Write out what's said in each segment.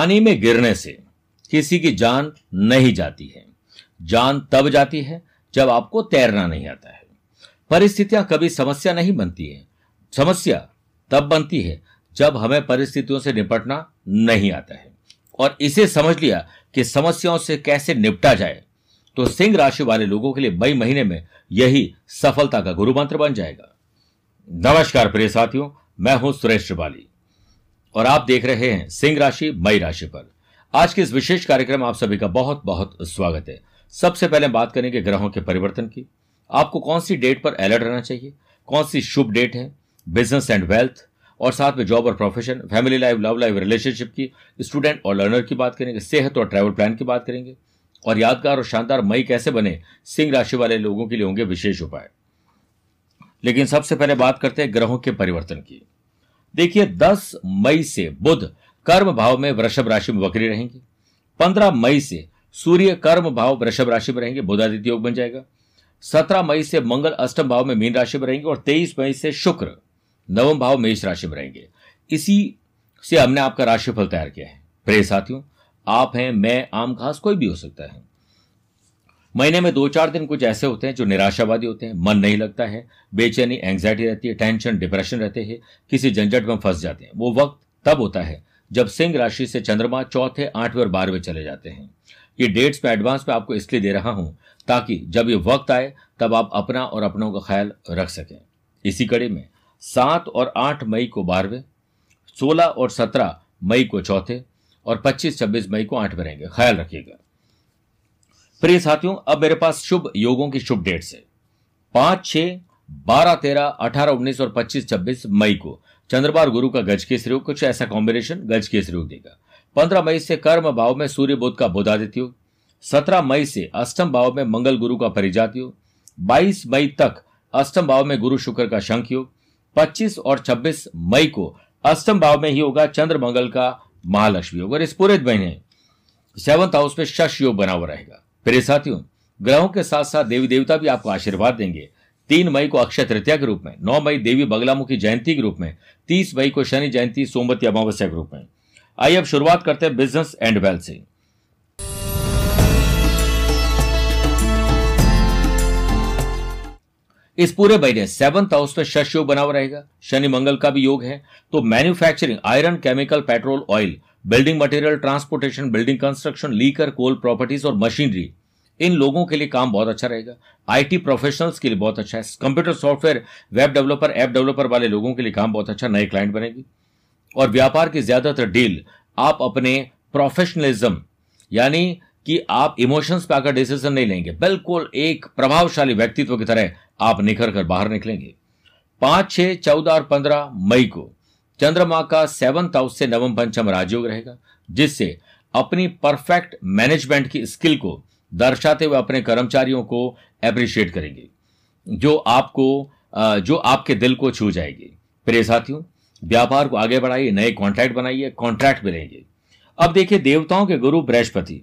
पानी में गिरने से किसी की जान नहीं जाती है। जान तब जाती है जब आपको तैरना नहीं आता है। परिस्थितियाँ कभी समस्या नहीं बनती है। समस्या तब बनती है जब हमें परिस्थितियों से निपटना नहीं आता है। और इसे समझ लिया कि समस्याओं से कैसे निपटा जाए तो सिंह राशि वाले लोगों के लिए मई महीने में यही सफलता का गुरु मंत्र बन जाएगा। नमस्कार प्रिय साथियों, मैं हूँ सुरेश त्रिपाली और आप देख रहे हैं सिंह राशि, मई राशि पर। आज के इस विशेष कार्यक्रम में आप सभी का बहुत बहुत स्वागत है। सबसे पहले बात करेंगे ग्रहों के परिवर्तन की। आपको कौन सी डेट पर अलर्ट रहना चाहिए? कौन सी शुभ डेट है? बिज़नेस एंड वेल्थ और साथ में जॉब और profession, family life, love life, relationship की, स्टूडेंट और लर्नर की बात करेंगे, सेहत और ट्रैवल प्लान की बात करेंगे। और यादगार और शानदार मई कैसे बने, सिंह राशि वाले लोगों के लिए होंगे विशेष उपाय। लेकिन सबसे पहले बात करते हैं ग्रहों के परिवर्तन की। देखिए 10 मई से बुध कर्म भाव में वृषभ राशि में वक्री रहेंगे। 15 मई से सूर्य कर्म भाव वृषभ राशि में रहेंगे, बुधादित्य योग बन जाएगा। 17 मई से मंगल अष्टम भाव में मीन राशि में रहेंगे और 23 मई से शुक्र नवम भाव मेष राशि में रहेंगे। इसी से हमने आपका राशिफल तैयार किया है। प्रे साथियों, आप हैं, मैं, आम खास कोई भी हो सकता है। महीने में दो चार दिन कुछ ऐसे होते हैं जो निराशावादी होते हैं, मन नहीं लगता है, बेचैनी एंग्जाइटी रहती है टेंशन डिप्रेशन रहते हैं, किसी झंझट में फंस जाते हैं। वो वक्त तब होता है जब सिंह राशि से चंद्रमा चौथे, आठवें और बारहवें चले जाते हैं। ये डेट्स में एडवांस में आपको इसलिए दे रहा हूँ ताकि जब ये वक्त आए, तब आप अपना और अपनों का ख्याल रख सकें। इसी कड़ी में सात और आठ मई को बारहवें, सोलह और सत्रह मई को चौथे और पच्चीस, छब्बीस मई को आठवें रहेंगे। ख्याल रखिएगा। प्रिय साथियों, अब मेरे पास शुभ योगों की शुभ डेट्स है। पाँच, छह, बारह, तेरह, अठारह, उन्नीस और पच्चीस, छब्बीस मई को चंद्रबार गुरु का गज केसरी योग कुछ ऐसा कॉम्बिनेशन गज केसरी योग देगा। पंद्रह मई से कर्म भाव में सूर्य बुद्ध का बुधादित्य योग सत्रह मई से अष्टम भाव में मंगल गुरु का परिजात योग बाईस मई तक अष्टम भाव में गुरु शुक्र का शंख योग पच्चीस और छब्बीस मई को अष्टम भाव में ही होगा चंद्र मंगल का महालक्ष्मी योग। और इस पूरे महीने सेवंथ हाउस में शश योग बना हुआ रहेगा। प्रिय साथियों, ग्रहों के साथ साथ देवी देवता भी आपको आशीर्वाद देंगे। तीन मई को अक्षय तृतीया के रूप में, नौ मई देवी बगलामुखी जयंती के रूप में, तीस मई को शनि जयंती सोमवती अमावस्या के रूप में। आइए अब शुरुआत करते हैं बिज़नेस एंड वेल्थ से। इस पूरे महीने सेवंथ हाउस में शश योग बना हुआ रहेगा। शनि मंगल का भी योग है। तो manufacturing iron chemical petrol oil building material, transportation, building construction, liquor, coal properties और मशीनरी। इन लोगों के लिए काम बहुत अच्छा रहेगा। आईटी प्रोफेशनल्स के लिए बहुत अच्छा है। Computer software, web developer, app developer वाले लोगों के लिए काम बहुत अच्छा नए क्लाइंट बनेगी। और व्यापार की ज़्यादातर डील, आप अपने प्रोफेशनलिज्म यानी कि आप इमोशंस पे आकर डिसीज़न नहीं लेंगे। बिल्कुल एक प्रभावशाली व्यक्तित्व की तरह आप निखर कर बाहर निकलेंगे। पाँच, छह, चौदह और पंद्रह मई को चंद्रमा का सेवंथ हाउस से नवम पंचम राजयोग रहेगा, जिससे अपनी परफेक्ट मैनेजमेंट की स्किल को दर्शाते हुए अपने कर्मचारियों को अप्रिशिएट करेंगे, जो आपको जो आपके दिल को छू जाएगी। प्रिय साथियों, व्यापार को आगे बढ़ाइए, नए कॉन्ट्रैक्ट बनाइए कॉन्ट्रैक्ट मिलेंगे अब देखिए, देवताओं के गुरु बृहस्पति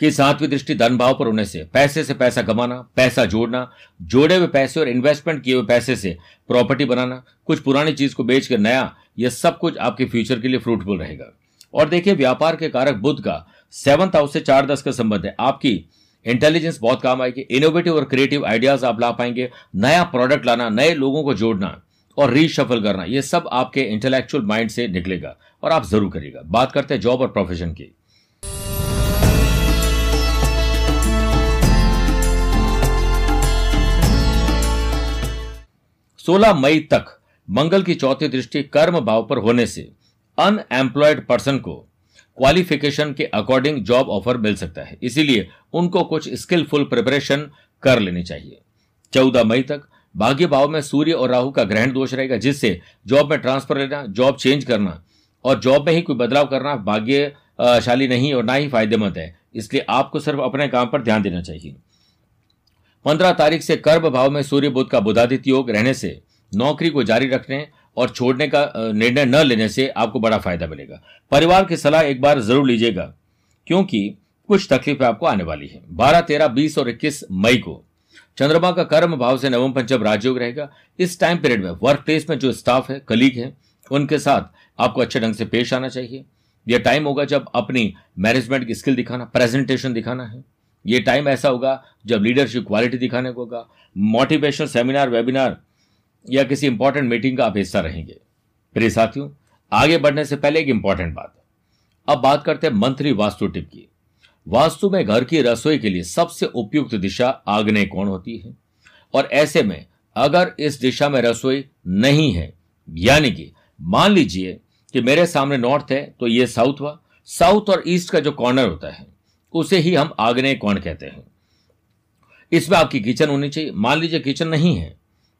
कि सातवीं दृष्टि धन भाव पर होने से, पैसे से पैसा कमाना, पैसा जोड़ना, जोड़े हुए पैसे और इन्वेस्टमेंट किए हुए पैसे से प्रॉपर्टी बनाना, कुछ पुरानी चीज़ को बेचकर नया, यह सब कुछ आपके फ्यूचर के लिए फ्रूटफुल रहेगा। और देखिए, व्यापार के कारक बुद्ध का सेवंथ हाउस से चार दस का संबंध है। आपकी इंटेलिजेंस बहुत काम आएगी इनोवेटिव और क्रिएटिव आइडियाज़ आप ला पाएँगे, नया प्रोडक्ट लाना, नए लोगों को जोड़ना और रीशफल करना, यह सब आपके इंटेलेक्चुअल माइंड से निकलेगा और आप ज़रूर करिएगा। बात करते हैं जॉब और प्रोफेशन की। 16 मई तक मंगल की चौथी दृष्टि कर्म भाव पर होने से अनएम्प्लॉयड पर्सन को क्वालिफिकेशन के अकॉर्डिंग जॉब ऑफ़र मिल सकता है। इसीलिए उनको कुछ स्किलफुल प्रिपरेशन कर लेनी चाहिए। चौदह मई तक भाग्य भाव में सूर्य और राहु का ग्रहण दोष रहेगा, जिससे जॉब में ट्रांसफ़र लेना जॉब चेंज करना और जॉब में ही कोई बदलाव करना भाग्यशाली नहीं और ना ही फ़ायदेमंद है। इसलिए आपको सिर्फ़ अपने काम पर ध्यान देना चाहिए। पंद्रह तारीख से कर्म भाव में सूर्य बुद्ध का बुधादित्य योग रहने से, नौकरी को जारी रखने और छोड़ने का निर्णय न लेने से आपको बड़ा फ़ायदा मिलेगा। परिवार की सलाह एक बार ज़रूर लीजिएगा, क्योंकि कुछ तकलीफें आपको आने वाली है। बारह, तेरह, बीस और इक्कीस मई को चंद्रमा का कर्म भाव से नवम पंचम राजयोग रहेगा। इस टाइम पीरियड में वर्क प्लेस में जो स्टाफ है कलीग है, उनके साथ आपको अच्छे ढंग से पेश आना चाहिए। यह टाइम होगा जब अपनी मैनेजमेंट की स्किल दिखाना प्रेजेंटेशन दिखाना है। ये टाइम ऐसा होगा, जब लीडरशिप क्वालिटी दिखाने को होगा मोटिवेशनल सेमिनार वेबिनार या किसी इंपॉर्टेंट मीटिंग का आप हिस्सा रहेंगे। प्रिय साथियों, आगे बढ़ने से पहले एक इंपॉर्टेंट बात अब बात करते हैं मंत्री वास्तु टिप की। वास्तु में घर की रसोई के लिए सबसे उपयुक्त दिशा आग्नेय कोण होती है? और ऐसे में, अगर इस दिशा में रसोई नहीं है, यानी कि, मान लीजिए कि मेरे सामने नॉर्थ है तो ये साउथ हुआ। साउथ और ईस्ट का जो कॉर्नर होता है उसे ही हम आग्नेय कोण कहते हैं। इसमें आपकी किचन होनी चाहिए। मान लीजिए किचन नहीं है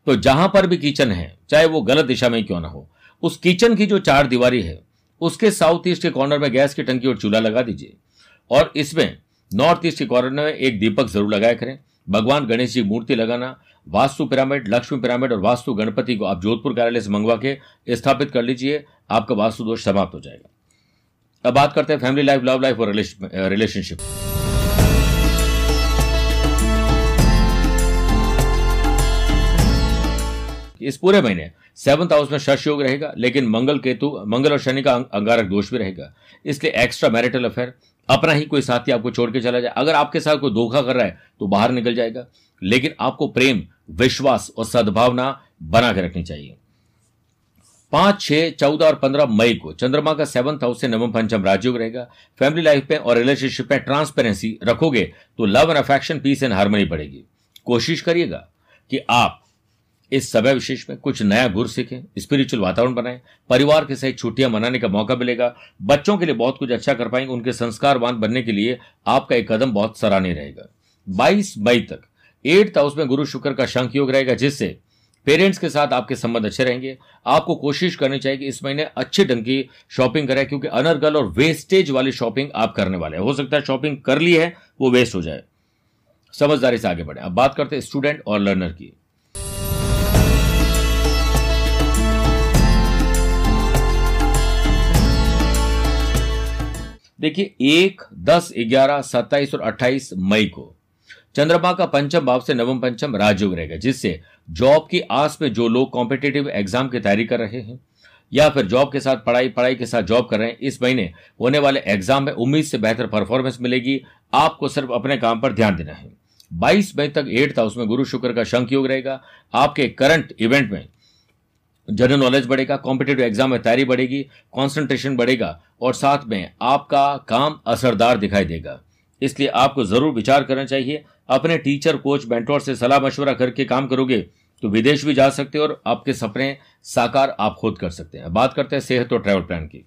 तो जहाँ पर भी किचन है, चाहे वो गलत दिशा में क्यों ना हो, उस किचन की जो चार दीवारी है, उसके साउथ ईस्ट के कॉर्नर में गैस की टंकी और चूल्हा लगा दीजिए। और इसमें नॉर्थ ईस्ट के कॉर्नर में एक दीपक ज़रूर लगाया करें। भगवान गणेश जी मूर्ति लगाना, वास्तु पिरामिड, लक्ष्मी पिरामिड और वास्तु गणपति को आप जोधपुर कार्यालय से मंगवा के स्थापित कर लीजिए, आपका वास्तु दोष समाप्त हो जाएगा। अब बात करते हैं फैमिली लाइफ लव लाइफ और रिलेशनशिप इस पूरे महीने सेवंथ हाउस में शश योग रहेगा, लेकिन मंगल केतु, मंगल और शनि का अंगारक दोष भी रहेगा। इसलिए एक्स्ट्रा मैरिटल अफेयर अपना ही कोई साथी आपको छोड़ के चला जाए। अगर आपके साथ कोई धोखा कर रहा है तो बाहर निकल जाएगा। लेकिन आपको प्रेम, विश्वास और सद्भावना बना के रखनी चाहिए। पाँच, छह, चौदह और पंद्रह मई को चंद्रमा का सेवंथ हाउस से नवम पंचम राजयोग रहेगा। फैमिली लाइफ में और रिलेशनशिप में ट्रांसपेरेंसी रखोगे तो love and affection peace and harmony बढ़ेगी। कोशिश करिएगा कि आप इस समय विशेष में कुछ नया गुर सीखें स्पिरिचुअल वातावरण बनाएँ, परिवार के सहित छुट्टियाँ मनाने का मौका मिलेगा, बच्चों के लिए बहुत कुछ अच्छा कर पाएँगे, उनके संस्कारवान बनने के लिए आपका एक कदम बहुत सराहनीय रहेगा। 22 मई तक एट्थ हाउस में गुरु शुक्र का शंख योग रहेगा, जिससे पेरेंट्स के साथ आपके संबंध अच्छे रहेंगे। आपको कोशिश करनी चाहिए कि इस महीने अच्छे ढंग की शॉपिंग करें क्योंकि अनर्गल और वेस्टेज वाली शॉपिंग आप करने वाले हैं सकता है शॉपिंग कर ली है, वो वेस्ट हो जाए। समझदारी से आगे बढ़े। अब बात करते हैं स्टूडेंट और लर्नर की। देखिए, एक, दस, ग्यारह, सत्ताईस और अट्ठाईस मई को चंद्रमा का पंचम भाव से नवम पंचम राजयोग रहेगा, जिससे जॉब की आस में जो लोग कॉम्पिटेटिव एग्ज़ाम की तैयारी कर रहे हैं, या फिर जॉब के साथ पढ़ाई पढ़ाई के साथ जॉब कर रहे हैं, इस महीने होने वाले एग्ज़ाम में उम्मीद से बेहतर परफॉर्मेंस मिलेगी। आपको सिर्फ़ अपने काम पर ध्यान देना है। 22 मई तक एट हाउस में गुरु शुक्र का शंख योग रहेगा। आपके करंट इवेंट में जनरल नॉलेज बढ़ेगा कॉम्पिटेटिव एग्ज़ाम में तैयारी बढ़ेगी कॉन्सेंट्रेशन बढ़ेगा, और साथ में आपका काम असरदार दिखाई देगा। इसलिए आपको ज़रूर विचार करना चाहिए। अपने टीचर कोच मेंटोर से सलाह मशवरा करके काम करोगे तो विदेश भी जा सकते हो और आपके सपने साकार आप खुद कर सकते हैं। बात करते हैं सेहत और ट्रैवल प्लान की।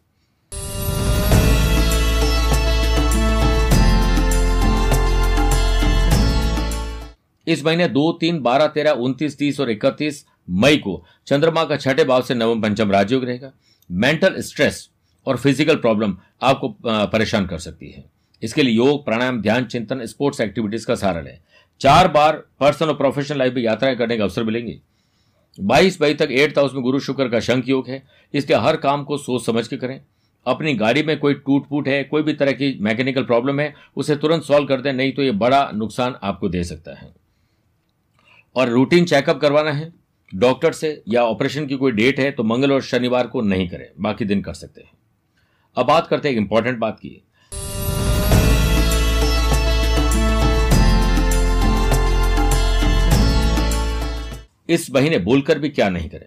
इस महीने दो, तीन, बारह, तेरह, उनतीस, तीस और इकतीस मई को चंद्रमा का छठे भाव से नवम पंचम राजयोग रहेगा। मेंटल स्ट्रेस और फ़िज़िकल प्रॉब्लम आपको परेशान कर सकती है। इसके लिए योग, प्राणायाम, ध्यान, चिंतन स्पोर्ट्स एक्टिविटीज़ का सहारा लें चार बार पर्सनल और प्रोफेशनल लाइफ में यात्राएँ करने का अवसर मिलेंगे। बाईस मई तक एट्थ हाउस में गुरु शुक्र का शंख योग है। इसलिए हर काम को सोच समझ के करें। अपनी गाड़ी में कोई टूट फूट है, कोई भी तरह की मैकेनिकल प्रॉब्लम है, उसे तुरंत सॉल्व कर दें, नहीं तो ये बड़ा नुकसान आपको दे सकता है। और रूटीन चेकअप करवाना है। डॉक्टर से या ऑपरेशन की कोई डेट है तो मंगल और शनिवार को नहीं करें, बाकी दिन कर सकते हैं। अब बात करते हैं एक इंपॉर्टेंट बात की। इस महीने बोलकर भी क्या नहीं करें।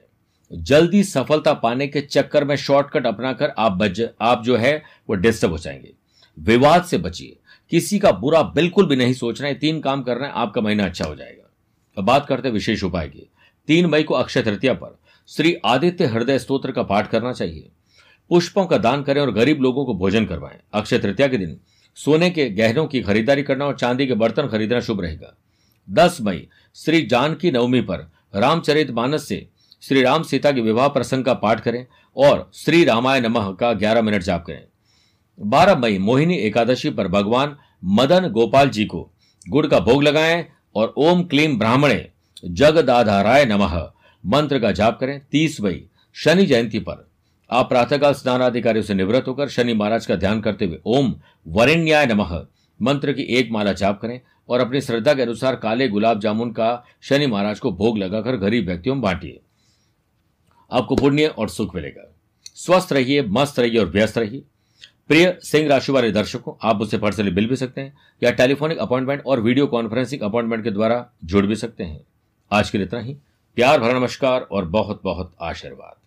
जल्दी सफलता पाने के चक्कर में शॉर्टकट अपनाकर आप बच, आप जो है, वो डिस्टर्ब हो जाएँगे। विवाद से बचिए। किसी का बुरा बिल्कुल भी नहीं सोचना है, तीन काम करना है, आपका महीना अच्छा हो जाएगा। अब बात करते हैं विशेष उपाय की। तीन मई को अक्षय तृतीया पर श्री आदित्य हृदय स्त्रोत्र का पाठ करना चाहिए। पुष्पों का दान करें और गरीब लोगों को भोजन करवाएँ। अक्षय तृतीया के दिन सोने के गहनों की खरीदारी करना और चांदी के बर्तन खरीदना शुभ रहेगा। दस मई, श्री जानकी नवमी पर रामचरित मानस से श्री राम सीता के विवाह प्रसंग का पाठ करें और श्री रामाय नमः का ग्यारह मिनट जाप करें। बारह मई, मोहिनी एकादशी पर भगवान मदन गोपाल जी को गुड़ का भोग लगाएँ और ओम क्लीम ब्राह्मणे जगदाधाराय नमः मंत्र का जाप करें। तीस मई, शनि जयंती पर आप प्रातःकाल स्नानाधिकारियों से निवृत्त होकर शनि महाराज का ध्यान करते हुए ओम वरिण्याय नमः मंत्र की एक माला जाप करें। और अपनी श्रद्धा के अनुसार काले गुलाब जामुन का शनि महाराज को भोग लगाकर गरीब व्यक्तियों में बांटिए। आपको पुण्य और सुख मिलेगा। स्वस्थ रहिए, मस्त रहिए और व्यस्त रहिए। प्रिय सिंह राशि वाले दर्शकों, आप मुझसे पर्सनली मिल भी सकते हैं या टेलीफोनिक अपॉइंटमेंट और वीडियो कॉन्फ्रेंसिंग अपॉइंटमेंट के द्वारा जुड़ भी सकते हैं। आज के लिए इतना ही। प्यार भरा नमस्कार और बहुत बहुत आशीर्वाद।